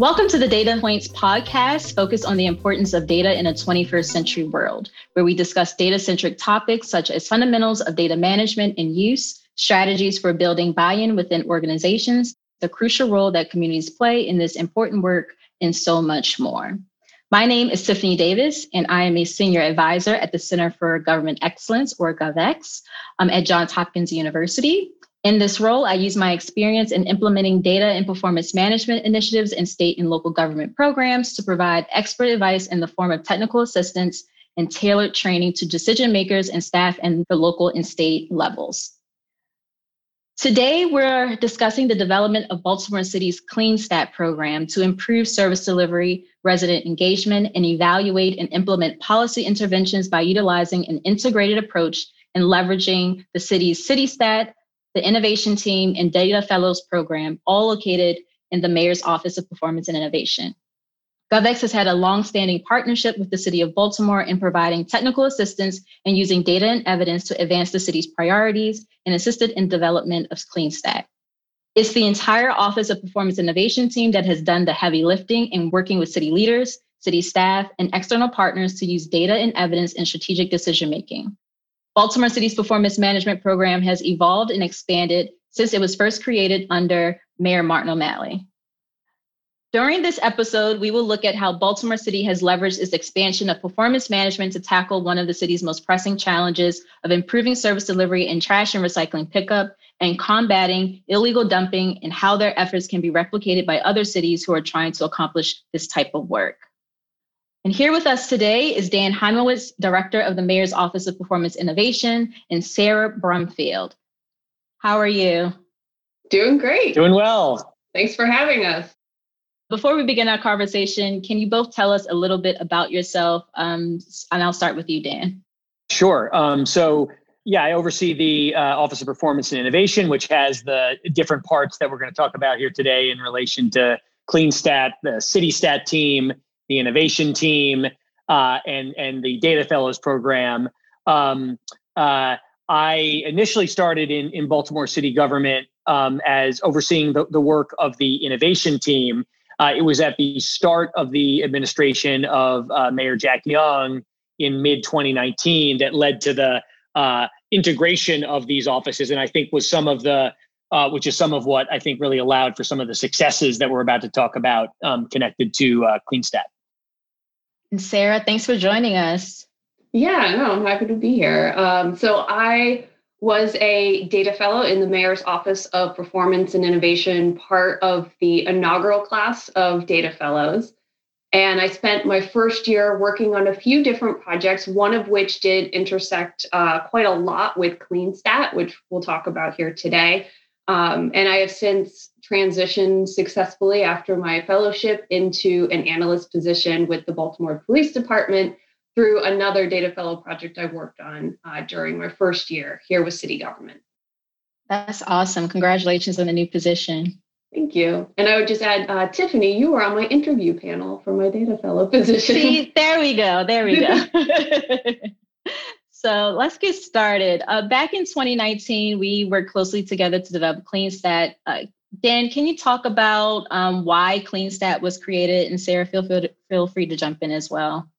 Welcome to the Data Points podcast, focused on the importance of data in a 21st century world, where we discuss data centric topics such as fundamentals of data management and use, strategies for building buy in within organizations, the crucial role that communities play in this important work, and so much more. My name is Tiffany Davis, and I am a senior advisor at the Center for Government Excellence, or GovEx, um, at Johns Hopkins University. In this role, I use my experience in implementing data and performance management initiatives in state and local government programs to provide expert advice in the form of technical assistance and tailored training to decision makers and staff in the local and state levels. Today, we're discussing the development of Baltimore City's CleanStat program to improve service delivery, resident engagement, and evaluate and implement policy interventions by utilizing an integrated approach and leveraging the city's CityStat, the Innovation Team, and Data Fellows Program, all located in the Mayor's Office of Performance and Innovation. GovEx has had a long-standing partnership with the City of Baltimore in providing technical assistance and using data and evidence to advance the city's priorities and assisted in development of CleanStat. It's the entire Office of Performance Innovation team that has done the heavy lifting in working with city leaders, city staff, and external partners to use data and evidence in strategic decision making. Baltimore City's performance management program has evolved and expanded since it was first created under Mayor Martin O'Malley. During this episode, we will look at how Baltimore City has leveraged its expansion of performance management to tackle one of the city's most pressing challenges of improving service delivery and trash and recycling pickup and combating illegal dumping and how their efforts can be replicated by other cities who are trying to accomplish this type of work. And here with us today is Dan Hymowitz, Director of the Mayor's Office of Performance Innovation, and Sarah Brumfield. How are you? Doing great. Doing well. Thanks for having us. Before we begin our conversation, can you both tell us a little bit about yourself? Um, and I'll start with you, Dan. Sure. Um, so, yeah, I oversee the uh, Office of Performance and Innovation, which has the different parts that we're going to talk about here today in relation to CleanStat, the CityStat team, the innovation team, uh, and and the Data Fellows program. Um, uh, I initially started in in Baltimore city government um, as overseeing the, the work of the innovation team. Uh, it was at the start of the administration of uh, Mayor Jack Young in mid 2019 that led to the uh, integration of these offices, and I think was some of the uh, which is some of what I think really allowed for some of the successes that we're about to talk about um, connected to uh, CleanStat. And Sarah, thanks for joining us. Yeah, no, I'm happy to be here. Um, so I was a data fellow in the mayor's office of performance and innovation, part of the inaugural class of data fellows. And I spent my first year working on a few different projects, one of which did intersect uh, quite a lot with CleanStat, which we'll talk about here today. Um, and I have since transitioned successfully after my fellowship into an analyst position with the Baltimore Police Department through another data fellow project I worked on uh, during my first year here with city government. That's awesome. Congratulations on the new position. Thank you. And I would just add, uh, Tiffany, you were on my interview panel for my data fellow position. See, there we go. There we go. So let's get started. Uh, back in 2019, we worked closely together to develop CleanStat. Uh, Dan, can you talk about um, why CleanStat was created? And Sarah, feel, feel, feel free to jump in as well.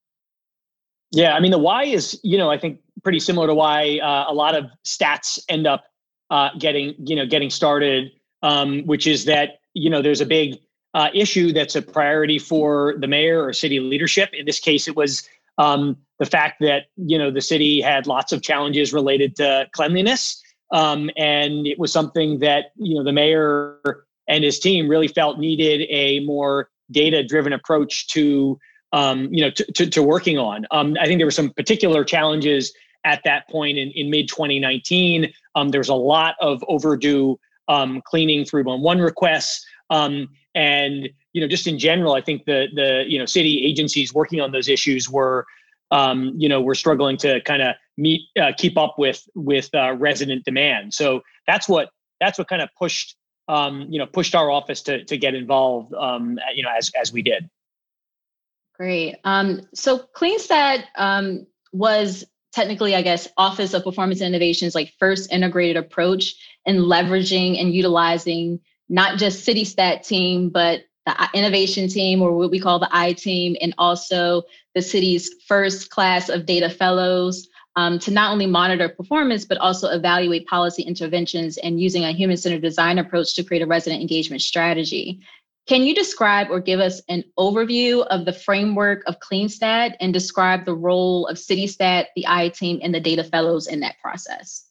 Yeah, I mean, the why is, you know, I think pretty similar to why uh, a lot of stats end up uh, getting, you know, getting started, um, which is that, you know, there's a big uh, issue that's a priority for the mayor or city leadership. In this case, it was um, the fact that you know the city had lots of challenges related to cleanliness, um, and it was something that you know the mayor and his team really felt needed a more data-driven approach to um, you know to, to, to working on. Um, I think there were some particular challenges at that point in, in mid 2019. Um, there was a lot of overdue um, cleaning 311 requests. Um, and you know just in general i think the the you know city agencies working on those issues were um, you know we're struggling to kind of meet uh, keep up with with uh, resident demand so that's what that's what kind of pushed um, you know pushed our office to to get involved um, you know as as we did great um, so CleanStat um, was technically, I guess, Office of Performance Innovation's like first integrated approach in leveraging and utilizing not just CityStat team, but the innovation team, or what we call the I team, and also the city's first class of data fellows um, to not only monitor performance, but also evaluate policy interventions and using a human centered design approach to create a resident engagement strategy. Can you describe or give us an overview of the framework of CleanStat and describe the role of CityStat, the I team, and the data fellows in that process?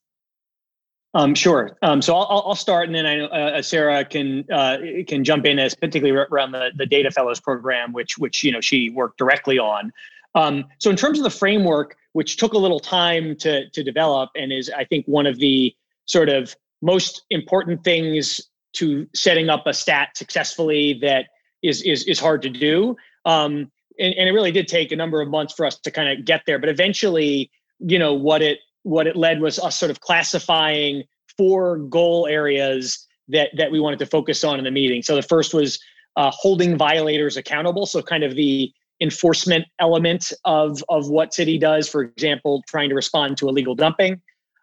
Um, sure. Um, so I'll, I'll start, and then I know uh, Sarah can uh, can jump in as particularly around the, the Data Fellows program, which which you know she worked directly on. Um, so in terms of the framework, which took a little time to to develop, and is I think one of the sort of most important things to setting up a stat successfully that is is is hard to do. Um, and, and it really did take a number of months for us to kind of get there. But eventually, you know, what it what it led was us sort of classifying four goal areas that that we wanted to focus on in the meeting. So the first was uh, holding violators accountable. So kind of the enforcement element of of what city does. For example, trying to respond to illegal dumping.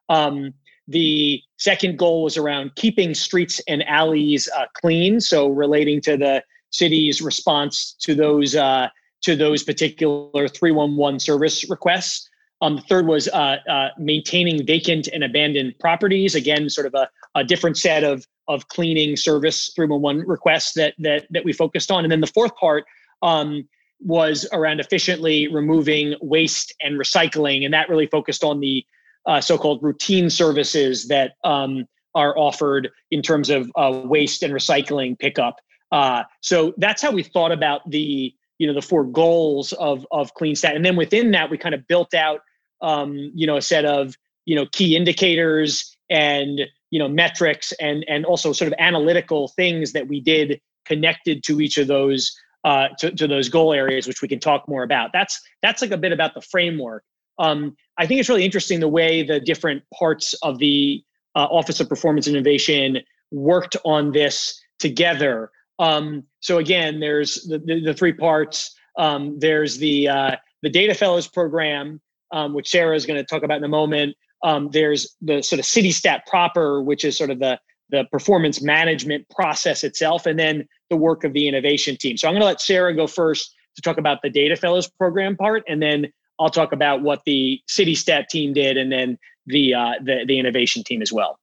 Um, the second goal was around keeping streets and alleys uh, clean. So relating to the city's response to those uh, to those particular 311 service requests. Um, the third was uh, uh, maintaining vacant and abandoned properties. Again, sort of a, a different set of of cleaning service 311 requests that that that we focused on. And then the fourth part um, was around efficiently removing waste and recycling, and that really focused on the uh, so-called routine services that um, are offered in terms of uh, waste and recycling pickup. Uh, so that's how we thought about the you know the four goals of of CleanStat, and then within that we kind of built out um, you know a set of you know key indicators and you know metrics and and also sort of analytical things that we did connected to each of those uh, to, to those goal areas, which we can talk more about. That's that's like a bit about the framework. Um, I think it's really interesting the way the different parts of the uh, Office of Performance Innovation worked on this together. Um, so again, there's the, the, the three parts. Um, there's the uh, the Data Fellows program, um, which Sarah is going to talk about in a moment. Um, there's the sort of CityStat proper, which is sort of the the performance management process itself, and then the work of the innovation team. So I'm going to let Sarah go first to talk about the Data Fellows program part, and then I'll talk about what the city stat team did and then the uh, the, the innovation team as well.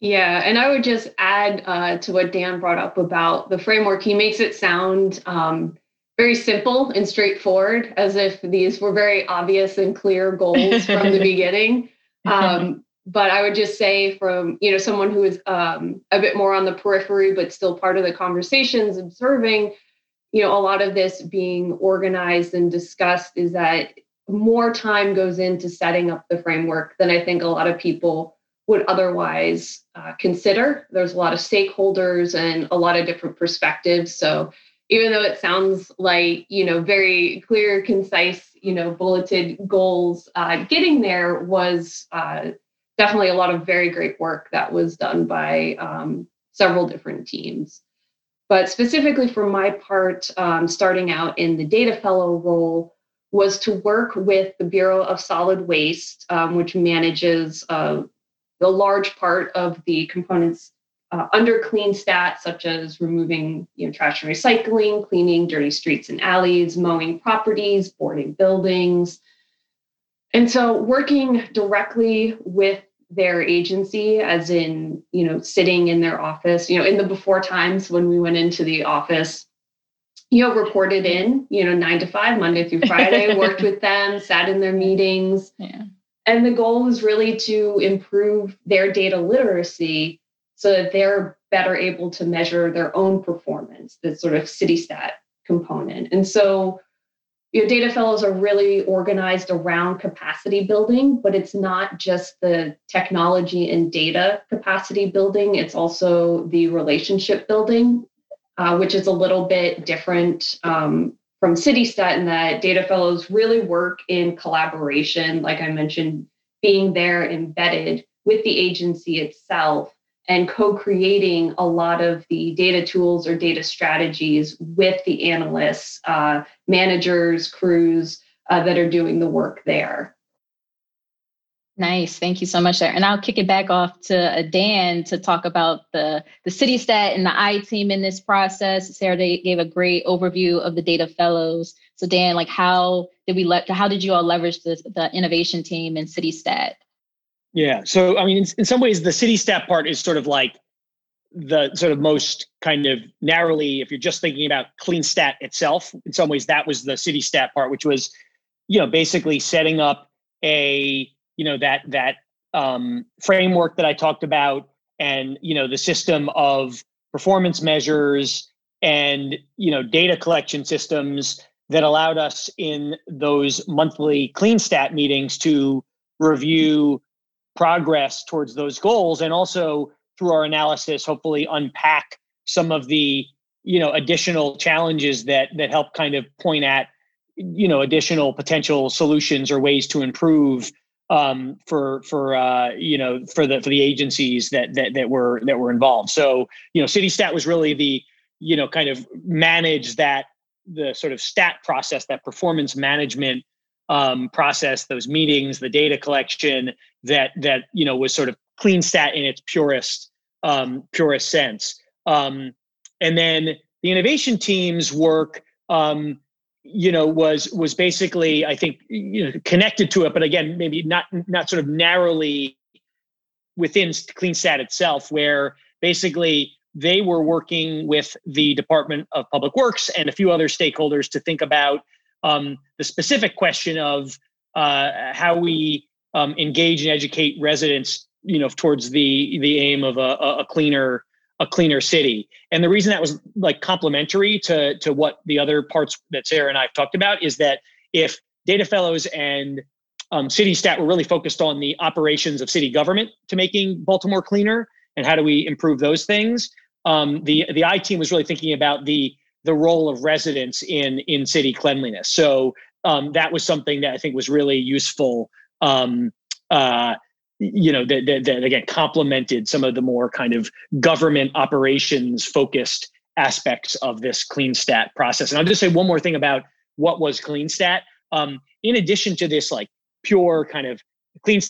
Yeah, and I would just add uh, to what Dan brought up about the framework. He makes it sound um, very simple and straightforward, as if these were very obvious and clear goals from the beginning. Um, but I would just say, from you know someone who is um, a bit more on the periphery, but still part of the conversations, observing you know a lot of this being organized and discussed is that more time goes into setting up the framework than i think a lot of people would otherwise uh, consider. There's a lot of stakeholders and a lot of different perspectives. So even though it sounds like you know very clear concise you know bulleted goals uh, getting there was uh, definitely a lot of very great work that was done by um, several different teams but specifically for my part, um, starting out in the data fellow role, was to work with the Bureau of Solid Waste, um, which manages uh, the large part of the components uh, under CleanStat, such as removing you know, trash and recycling, cleaning dirty streets and alleys, mowing properties, boarding buildings. And so, working directly with their agency as in you know sitting in their office you know in the before times when we went into the office you know reported in you know nine to five monday through friday worked with them sat in their meetings yeah. and the goal was really to improve their data literacy so that they're better able to measure their own performance the sort of CityStat component and so your data fellows are really organized around capacity building, but it's not just the technology and data capacity building, it's also the relationship building, uh, which is a little bit different um, from CityStat in that data fellows really work in collaboration, like I mentioned, being there embedded with the agency itself and co-creating a lot of the data tools or data strategies with the analysts, uh, managers, crews uh, that are doing the work there. Nice. Thank you so much there. And I'll kick it back off to uh, Dan to talk about the, the CityStat and the I team in this process. Sarah they gave a great overview of the data fellows. So Dan, like how did we let how did you all leverage the, the innovation team in CityStat? Yeah. So I mean, in, in some ways, the CityStat part is sort of like the sort of most kind of narrowly, if you're just thinking about clean stat itself, in some ways that was the CityStat part, which was, you know, basically setting up a you know that that um, framework that I talked about, and you know the system of performance measures and you know data collection systems that allowed us in those monthly clean stat meetings to review progress towards those goals and also through our analysis hopefully unpack some of the you know additional challenges that that help kind of point at you know additional potential solutions or ways to improve um, for for uh, you know for the for the agencies that that that were that were involved. So you know, CityStat was really the you know kind of manage that the sort of stat process, that performance management um, process, those meetings, the data collection that that you know was sort of CleanStat in its purest um, purest sense. Um, and then the innovation teams work um, you know was was basically i think you know connected to it but again maybe not not sort of narrowly within cleanstat itself where basically they were working with the department of public works and a few other stakeholders to think about um, the specific question of uh, how we um, engage and educate residents you know towards the the aim of a, a cleaner a cleaner city. And the reason that was like complementary to to what the other parts that Sarah and I've talked about is that if data fellows and um, CityStat were really focused on the operations of city government to making Baltimore cleaner and how do we improve those things. Um, the the I team was really thinking about the the role of residents in in city cleanliness. So um, that was something that I think was really useful um, uh, you know that, that, that again complemented some of the more kind of government operations focused aspects of this CleanStat process. And i'll just say one more thing about what was CleanStat. Um, in addition to this like pure kind of clean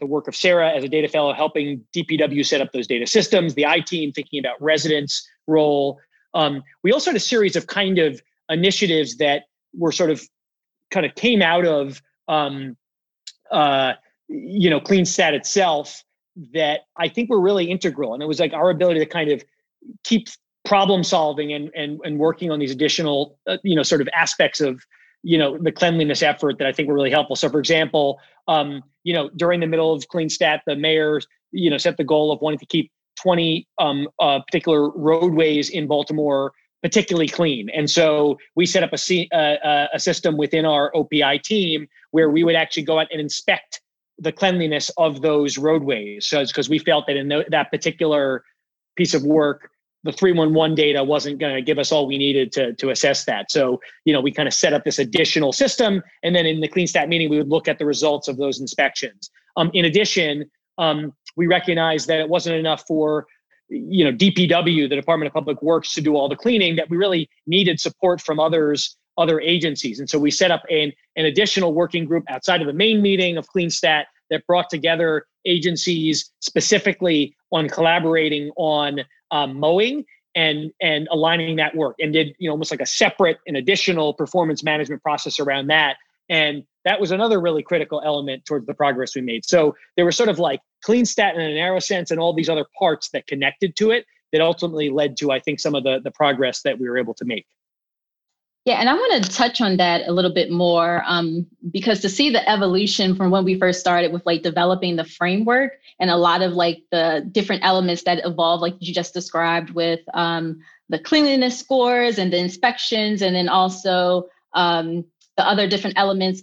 the work of sarah as a data fellow helping dpw set up those data systems the i team thinking about residents role. Um, we also had a series of kind of initiatives that were sort of kind of came out of um, uh, you know, CleanStat itself that I think were really integral. And it was like our ability to kind of keep problem solving and and and working on these additional uh, you know sort of aspects of you know the cleanliness effort that I think were really helpful. So for example, um, you know, during the middle of CleanStat, the mayor you know set the goal of wanting to keep 20 um, uh, particular roadways in Baltimore particularly clean. And so we set up a, uh, a system within our OPI team where we would actually go out and inspect the cleanliness of those roadways. So because we felt that in that particular piece of work, the 311 data wasn't going to give us all we needed to, to assess that. So, you know, we kind of set up this additional system. And then in the CleanStat meeting, we would look at the results of those inspections. Um, in addition, um, we recognized that it wasn't enough for you know DPW, the Department of Public Works, to do all the cleaning. That we really needed support from others other agencies. And so we set up an, an additional working group outside of the main meeting of CleanStat that brought together agencies specifically on collaborating on um, mowing and and aligning that work and did you know almost like a separate and additional performance management process around that and that was another really critical element towards the progress we made. So there was sort of like CleanStat in a narrow sense and all these other parts that connected to it that ultimately led to i think some of the the progress that we were able to make. Yeah, and I want to touch on that a little bit more um, because to see the evolution from when we first started with like developing the framework and a lot of like the different elements that evolve, like you just described with um, the cleanliness scores and the inspections, and then also um, the other different elements.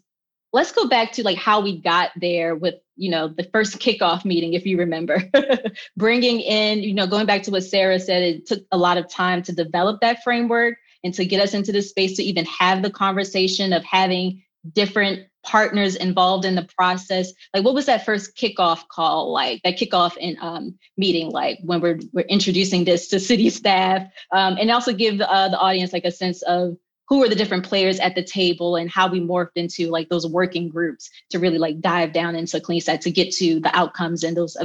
Let's go back to like how we got there with you know the first kickoff meeting, if you remember, bringing in you know going back to what Sarah said, it took a lot of time to develop that framework and to get us into this space to even have the conversation of having different partners involved in the process. Like what was that first kickoff call like? That kickoff in um, meeting like when we're, we're introducing this to city staff um, and also give uh, the audience like a sense of who are the different players at the table and how we morphed into like those working groups to really like dive down into CleanStat to get to the outcomes and those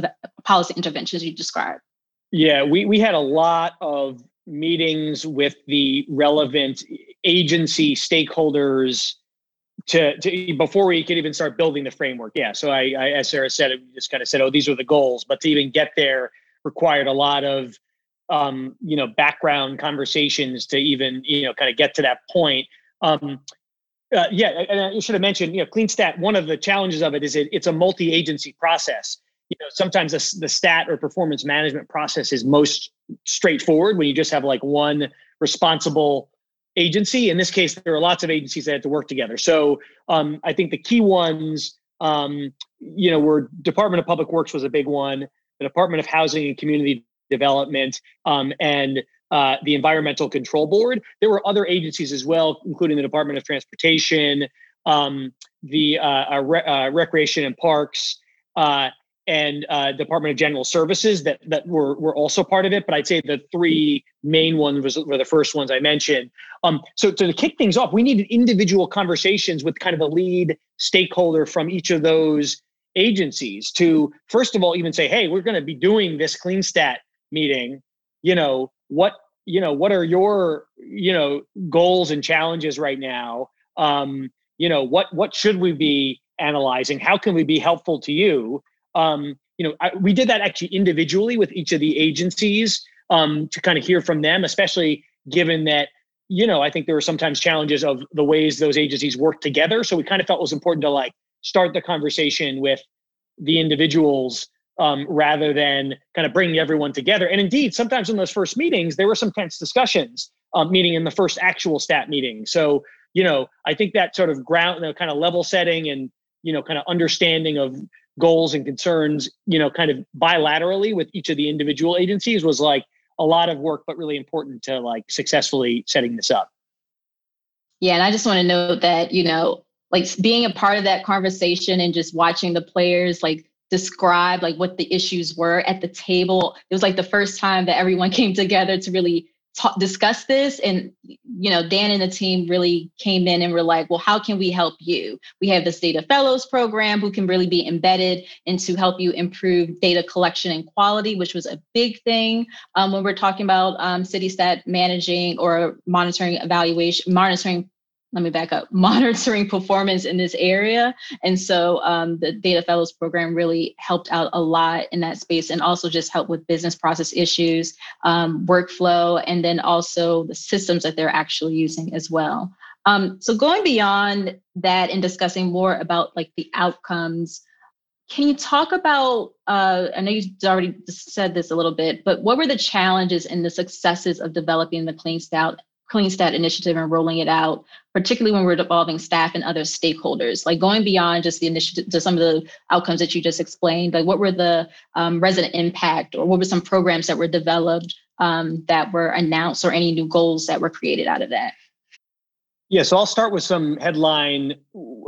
policy interventions you described. Yeah, we we had a lot of meetings with the relevant agency stakeholders to, to before we could even start building the framework. Yeah. So I, I as Sarah said, we just kind of said, oh, these are the goals. But to even get there required a lot of um, you know, background conversations to even, you know, kind of get to that point. Um, uh, yeah, and I should have mentioned, you know, CleanStat, one of the challenges of it is it, it's a multi-agency process. You know, sometimes the, the stat or performance management process is most straightforward when you just have like one responsible agency. In this case, there are lots of agencies that have to work together. So um, I think the key ones, um, you know, were Department of Public Works was a big one, the Department of Housing and Community Development, um, and uh, the Environmental Control Board. There were other agencies as well, including the Department of Transportation, um, the uh, uh, Re- uh, Recreation and Parks, uh, and Department of General Services that that were were also part of it. But I'd say the three main ones was, were the first ones I mentioned. Um, so to kick things off, we needed individual conversations with kind of a lead stakeholder from each of those agencies to first of all even say, hey, we're going to be doing this CleanStat meeting. You know what? You know what are your you know goals and challenges right now? Um, you know what what should we be analyzing? How can we be helpful to you? um, you know, I, we did that actually individually with each of the agencies um, to kind of hear from them, especially given that, you know, I think there were sometimes challenges of the ways those agencies work together. So we kind of felt it was important to like start the conversation with the individuals um, rather than kind of bringing everyone together. And indeed, sometimes in those first meetings, there were some tense discussions, um, meeting in the first actual stat meeting. So, you know, I think that sort of ground, know, kind of level setting and, you know, kind of understanding of goals and concerns, you know, kind of bilaterally with each of the individual agencies was like a lot of work, but really important to like successfully setting this up. Yeah. And I just want to note that, you know, like being a part of that conversation and just watching the players like describe like what the issues were at the table. It was like the first time that everyone came together to really talk, discuss this and you know dan and the team really came in and were like well how can we help you we have this data fellows program who can really be embedded and to help you improve data collection and quality which was a big thing um, when we're talking about um, CityStat managing or monitoring evaluation monitoring let me back up monitoring performance in this area. And so um, the data fellows program really helped out a lot in that space and also just helped with business process issues um, workflow and then also the systems that they're actually using as well. Um, so going beyond that and discussing more about like the outcomes can you talk about uh, i know you already said this a little bit but what were the challenges and the successes of developing the CleanStat CleanStat initiative and rolling it out, particularly when we're involving staff and other stakeholders, like going beyond just the initiative to some of the outcomes that you just explained, like what were the um, resident impact or what were some programs that were developed um, that were announced or any new goals that were created out of that? Yeah, so I'll start with some headline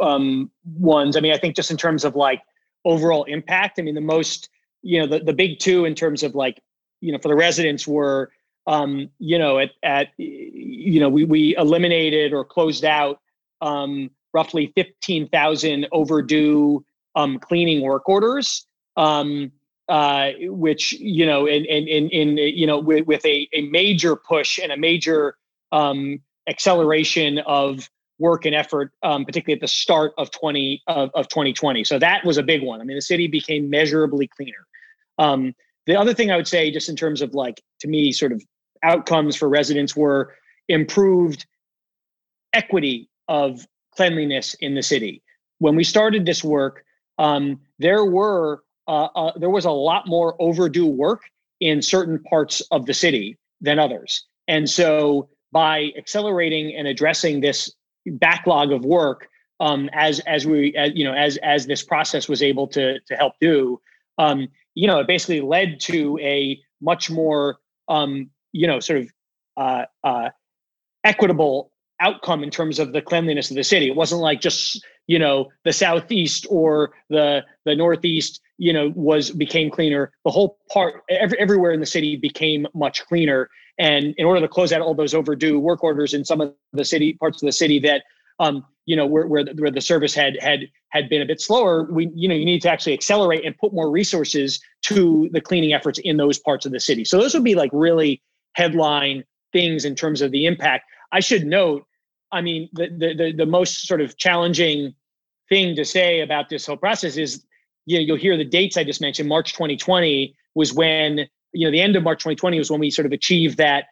um, ones. I mean, I think just in terms of like overall impact, I mean, the most, you know, the, the big two in terms of like, you know, for the residents were um, you know, at, at you know, we, we eliminated or closed out um, roughly 15,000 overdue um, cleaning work orders, um, uh, which, you know, in, in, in, in you know, with, with a, a major push and a major um, acceleration of work and effort, um, particularly at the start of 20 of, of 2020. So that was a big one. I mean, the city became measurably cleaner. Um, the other thing I would say, just in terms of like, to me, sort of outcomes for residents were improved equity of cleanliness in the city. When we started this work, um, there were uh, uh, there was a lot more overdue work in certain parts of the city than others, and so by accelerating and addressing this backlog of work, um, as as we as, you know as as this process was able to to help do, um, you know, it basically led to a much more um, you know, sort of uh, uh, equitable outcome in terms of the cleanliness of the city. It wasn't like just you know the southeast or the the northeast you know was became cleaner. The whole part every, everywhere in the city became much cleaner. And in order to close out all those overdue work orders in some of the city parts of the city that um, you know where, where the, where the service had had had been a bit slower we you know you need to actually accelerate and put more resources to the cleaning efforts in those parts of the city. So those would be like really headline things in terms of the impact i should note i mean the the the, the most sort of challenging thing to say about this whole process is you know you'll hear the dates i just mentioned march 2020 was when you know the end of march 2020 was when we sort of achieved that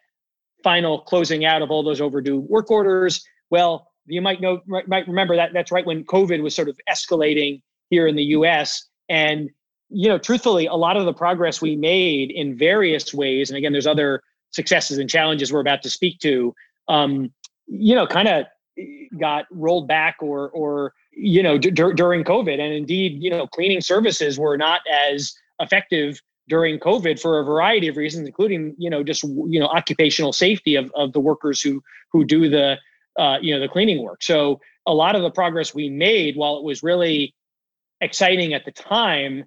final closing out of all those overdue work orders well you might know might remember that that's right when COVID was sort of escalating here in the U.S. And you know, truthfully, a lot of the progress we made in various ways, and again, there's other successes and challenges we're about to speak to. Um, you know, kind of got rolled back or or you know d- during COVID, and indeed, you know, cleaning services were not as effective during COVID for a variety of reasons, including you know just you know occupational safety of, of the workers who who do the uh, you know the cleaning work. So a lot of the progress we made, while it was really exciting at the time,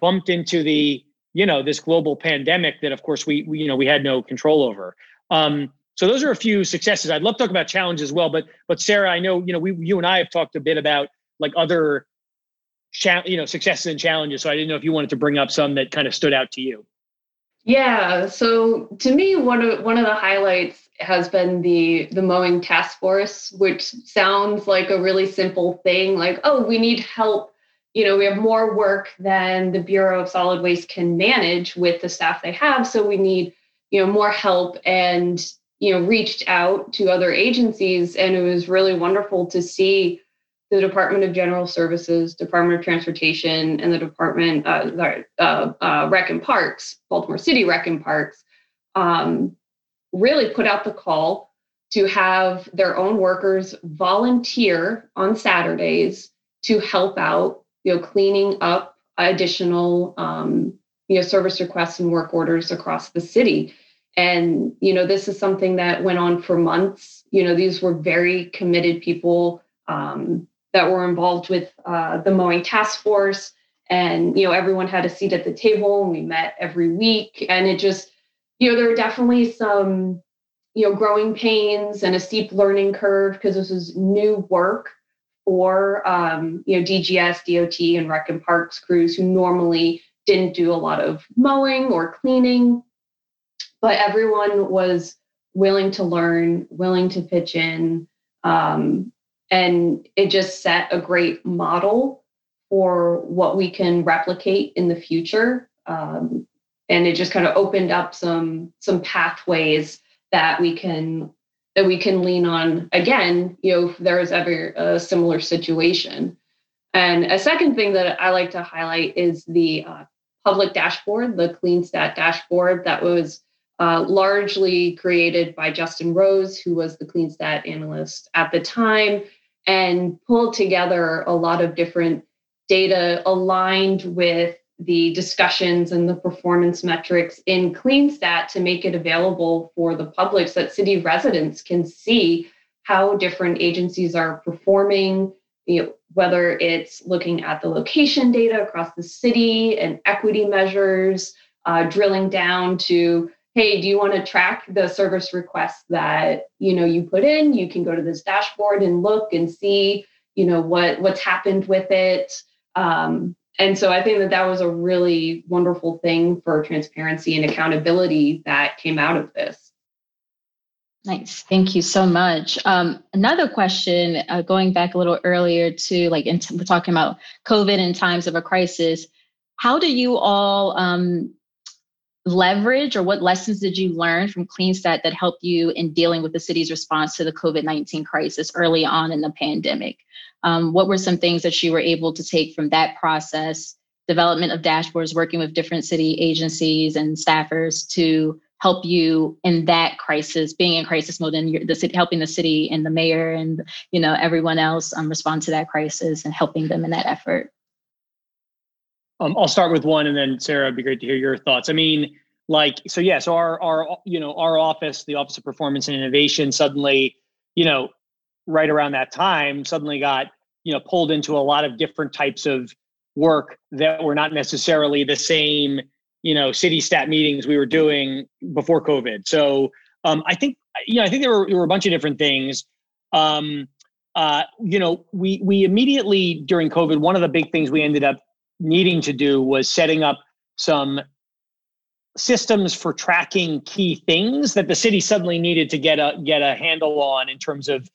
bumped into the you know this global pandemic that of course we, we you know we had no control over. Um, so those are a few successes. I'd love to talk about challenges as well, but but Sarah, I know you know we you and I have talked a bit about like other cha- you know successes and challenges. So I didn't know if you wanted to bring up some that kind of stood out to you. Yeah. So to me, one of one of the highlights has been the the mowing task force, which sounds like a really simple thing, like, oh, we need help. You know, we have more work than the Bureau of Solid Waste can manage with the staff they have. So we need, you know, more help and, you know, reached out to other agencies. And it was really wonderful to see the Department of General Services, Department of Transportation, and the Department uh, uh, uh, Rec and Parks, Baltimore City Rec and Parks, um, really put out the call to have their own workers volunteer on Saturdays to help out, you know, cleaning up additional, um, you know, service requests and work orders across the city. And, you know, this is something that went on for months. You know, these were very committed people um, that were involved with uh, the mowing task force. And, you know, everyone had a seat at the table and we met every week. And it just, you know, there were definitely some, you know, growing pains and a steep learning curve because this was new work for, um, you know, DGS, DOT, and Rec and Parks crews who normally didn't do a lot of mowing or cleaning. But everyone was willing to learn, willing to pitch in. Um, and it just set a great model for what we can replicate in the future. Um, and it just kind of opened up some some pathways that we can that we can lean on again you know if there is ever a similar situation. And a second thing that i like to highlight is the uh, public dashboard the CleanStat dashboard that was uh, largely created by justin rose who was the CleanStat analyst at the time and pulled together a lot of different data aligned with the discussions and the performance metrics in CleanStat to make it available for the public so that city residents can see how different agencies are performing, you know, whether it's looking at the location data across the city and equity measures, uh, drilling down to hey do you want to track the service requests that you know you put in? You can go to this dashboard and look and see you know what what's happened with it. Um, and so I think that that was a really wonderful thing for transparency and accountability that came out of this. Nice. Thank you so much. Um, another question, uh, going back a little earlier to like, in t- we're talking about COVID in times of a crisis. How do you all um, leverage or what lessons did you learn from CleanStat that helped you in dealing with the city's response to the COVID 19 crisis early on in the pandemic? Um, what were some things that you were able to take from that process, development of dashboards, working with different city agencies and staffers to help you in that crisis, being in crisis mode, and the city, helping the city and the mayor and you know everyone else um, respond to that crisis and helping them in that effort? Um, I'll start with one, and then Sarah, it'd be great to hear your thoughts. I mean, like, so yeah, so our our you know our office, the Office of Performance and Innovation, suddenly, you know, right around that time, suddenly got you know pulled into a lot of different types of work that were not necessarily the same, you know, city stat meetings we were doing before COVID. So um, I think, you know, I think there were, there were a bunch of different things. Um, uh, you know, we we immediately during COVID, one of the big things we ended up needing to do was setting up some systems for tracking key things that the city suddenly needed to get a get a handle on in terms of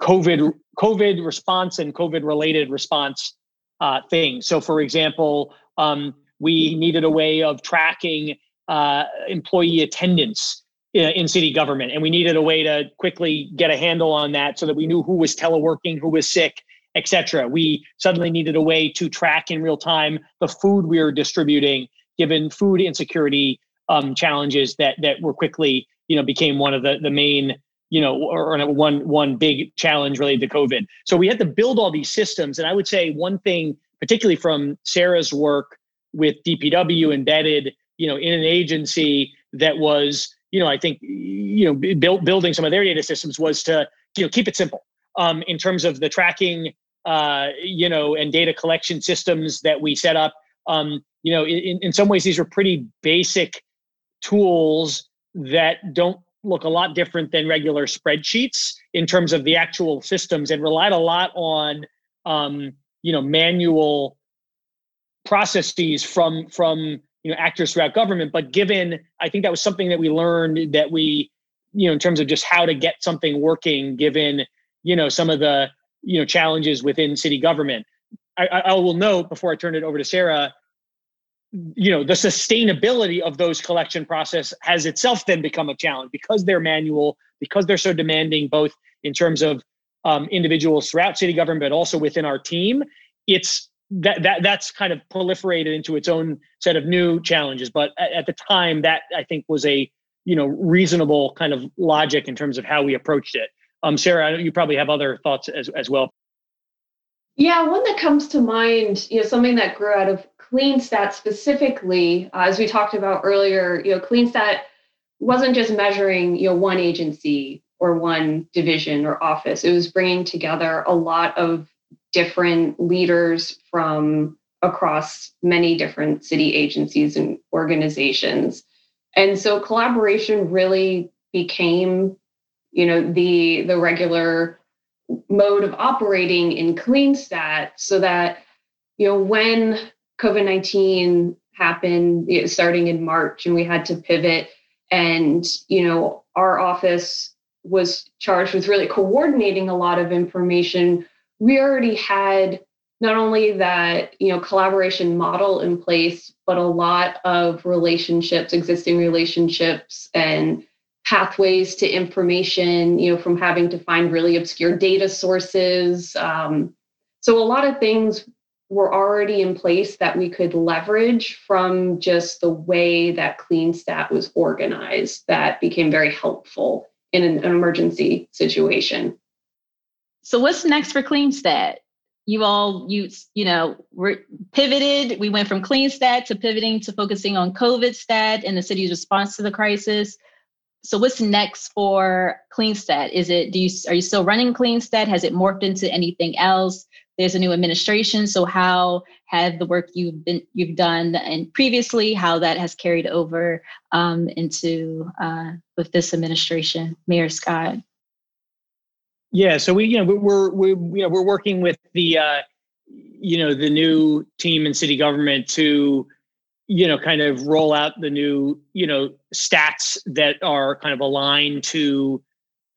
COVID COVID response and COVID related response uh, things. So, for example, um, we needed a way of tracking uh, employee attendance in, in city government, and we needed a way to quickly get a handle on that so that we knew who was teleworking, who was sick, etc. We suddenly needed a way to track in real time the food we were distributing, given food insecurity um, challenges that that were quickly, you know, became one of the the main, you know, or, or one one big challenge related to COVID. So we had to build all these systems, and I would say one thing, particularly from Sarah's work with DPW embedded, you know, in an agency that was, you know, I think, you know, build, building some of their data systems was to, you know, keep it simple um, in terms of the tracking uh, you know, and data collection systems that we set up. Um, you know, in, in some ways, these are pretty basic tools that don't look a lot different than regular spreadsheets in terms of the actual systems and relied a lot on, um, you know, manual processes from from you know actors throughout government. But given, I think that was something that we learned that we, you know, in terms of just how to get something working, given you know some of the you know challenges within city government. I, I will note before I turn it over to Sarah, you know, the sustainability of those collection process has itself then become a challenge because they're manual, because they're so demanding, both in terms of um, individuals throughout city government, but also within our team. It's that that that's kind of proliferated into its own set of new challenges. But at, at the time, that I think was a you know reasonable kind of logic in terms of how we approached it. Um, Sarah, you probably have other thoughts as, as well. Yeah, one that comes to mind, you know, something that grew out of CleanStat specifically, uh, as we talked about earlier, you know, CleanStat wasn't just measuring, you know, one agency or one division or office. It was bringing together a lot of different leaders from across many different city agencies and organizations. And so collaboration really became you know the the regular mode of operating in CleanStat so that you know when COVID-19 happened you know, starting in March and we had to pivot and you know our office was charged with really coordinating a lot of information we already had not only that you know collaboration model in place but a lot of relationships existing relationships and pathways to information, you know, from having to find really obscure data sources. Um, so a lot of things were already in place that we could leverage from just the way that CleanStat was organized that became very helpful in an, an emergency situation. So what's next for CleanStat? You all, you you know, we're pivoted. We went from CleanStat to pivoting to focusing on COVID stat and the city's response to the crisis so what's next for CleanStat? Is it do you are you still running CleanStat? Has it morphed into anything else? There's a new administration. So how have the work you've been you've done and previously how that has carried over um, into uh, with this administration, Mayor Scott? Yeah, so we you know we're we're you know we're working with the uh, you know the new team in city government to you know kind of roll out the new you know stats that are kind of aligned to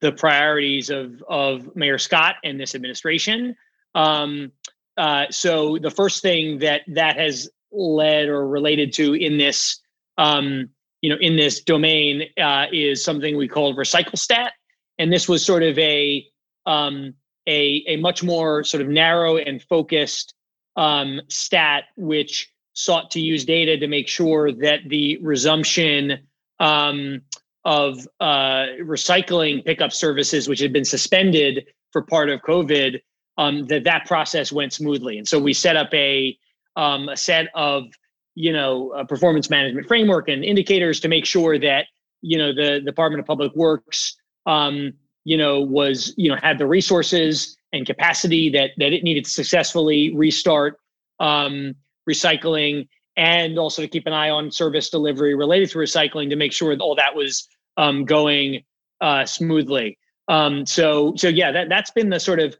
the priorities of of mayor scott and this administration. Um, uh, so the first thing that that has led or related to in this um, you know in this domain uh, is something we call recycle stat. And this was sort of a um, a, a much more sort of narrow and focused um, stat which sought to use data to make sure that the resumption um, of uh, recycling pickup services, which had been suspended for part of COVID, um, that that process went smoothly. And so we set up a um, a set of you know performance management framework and indicators to make sure that you know the, the Department of Public Works um, you know was you know had the resources and capacity that that it needed to successfully restart um, recycling and also to keep an eye on service delivery related to recycling to make sure all that was um, going uh, smoothly. Um, so, so yeah, that that's been the sort of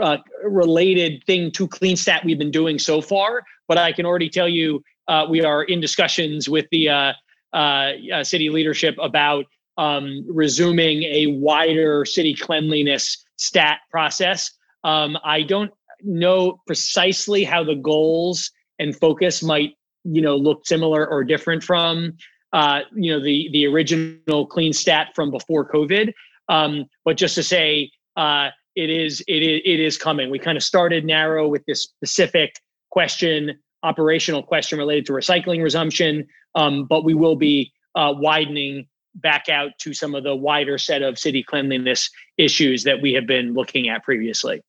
uh, related thing to CleanStat we've been doing so far. But I can already tell you uh, we are in discussions with the uh, uh, uh, city leadership about um, resuming a wider city cleanliness stat process. Um, I don't know precisely how the goals and focus might, you know, look similar or different from, uh, you know, the the original CleanStat from before COVID. Um, but just to say, uh, it is it is it is coming. We kind of started narrow with this specific question, operational question related to recycling resumption, um, but we will be uh, widening back out to some of the wider set of city cleanliness issues that we have been looking at previously.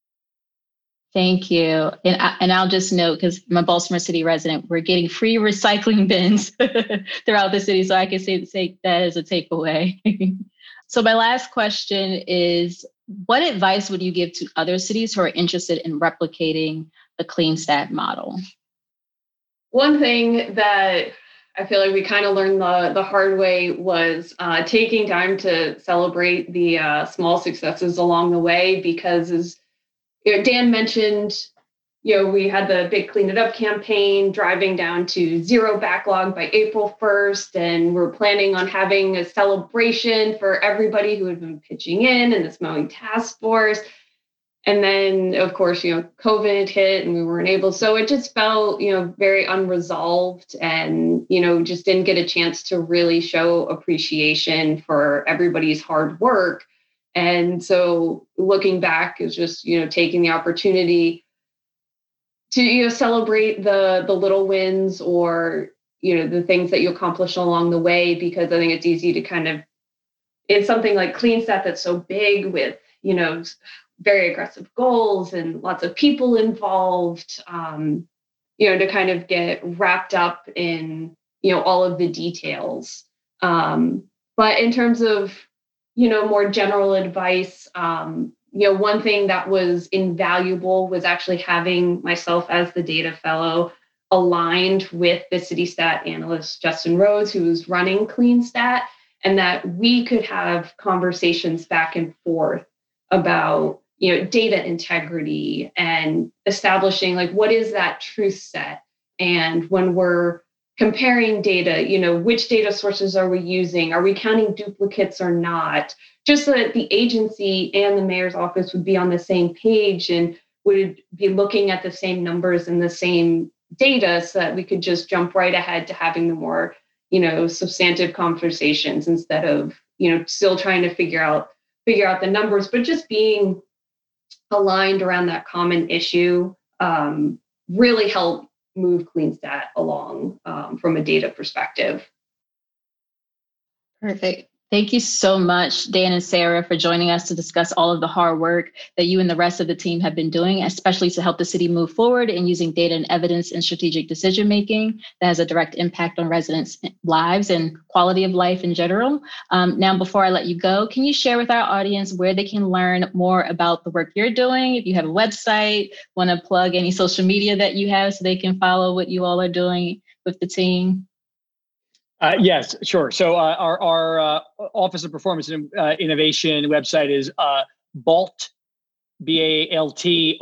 Thank you. And, I, and I'll just note, because I'm a Baltimore City resident, we're getting free recycling bins throughout the city. So I can say, say that as a takeaway. so my last question is, what advice would you give to other cities who are interested in replicating the Clean CleanStat model? One thing that I feel like we kind of learned the, the hard way was uh, taking time to celebrate the uh, small successes along the way because as you know, Dan mentioned, you know, we had the big clean it up campaign driving down to zero backlog by April 1st. And we're planning on having a celebration for everybody who had been pitching in and this mowing task force. And then, of course, you know, COVID hit and we weren't able. So it just felt, you know, very unresolved and, you know, just didn't get a chance to really show appreciation for everybody's hard work and so looking back is just, you know, taking the opportunity to, you know, celebrate the the little wins or, you know, the things that you accomplish along the way, because I think it's easy to kind of in something like CleanStat that's so big with, you know, very aggressive goals and lots of people involved, um, you know, to kind of get wrapped up in, you know, all of the details. Um, but in terms of you know, more general advice, um, you know, one thing that was invaluable was actually having myself as the data fellow aligned with the CitiStat analyst, Justin rhodes who was running CleanStat, and that we could have conversations back and forth about you know data integrity and establishing like what is that truth set? And when we're comparing data, you know, which data sources are we using? Are we counting duplicates or not? Just so that the agency and the mayor's office would be on the same page and would be looking at the same numbers and the same data so that we could just jump right ahead to having the more, you know, substantive conversations instead of, you know, still trying to figure out figure out the numbers, but just being aligned around that common issue um, really helped move CleanStat along um, from a data perspective. Perfect. Thank you so much, Dan and Sarah, for joining us to discuss all of the hard work that you and the rest of the team have been doing, especially to help the city move forward in using data and evidence in strategic decision making that has a direct impact on residents' lives and quality of life in general. Um, now, before I let you go, can you share with our audience where they can learn more about the work you're doing? If you have a website, want to plug any social media that you have so they can follow what you all are doing with the team? Uh, yes, sure. So uh, our, our uh, Office of Performance and uh, Innovation website is uh, BALT, B-A-L-T,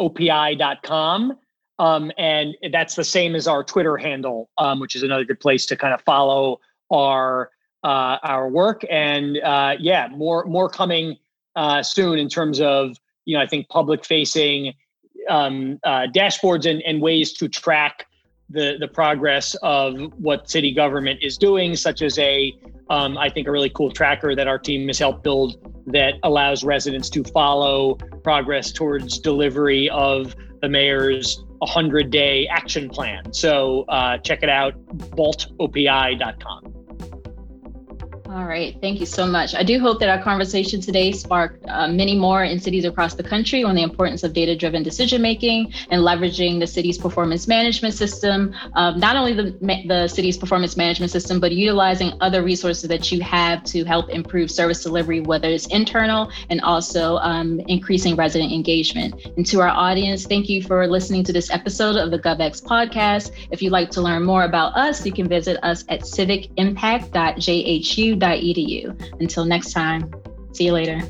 dot com. Um, and that's the same as our Twitter handle, um, which is another good place to kind of follow our uh, our work. And yeah, more more coming soon in terms of you know I think public facing um, dashboards and, and ways to track the the progress of what city government is doing, such as a um, I think a really cool tracker that our team has helped build that allows residents to follow progress towards delivery of the mayor's 100 day action plan. So uh, check it out, baltopi.com. All right. Thank you so much. I do hope that our conversation today sparked uh, many more in cities across the country on the importance of data driven decision making and leveraging the city's performance management system. Um, not only the, the city's performance management system, but utilizing other resources that you have to help improve service delivery, whether it's internal and also um, increasing resident engagement. And to our audience, thank you for listening to this episode of the GovEx podcast. If you'd like to learn more about us, you can visit us at civicimpact.jhu edu. Until next time, see you later.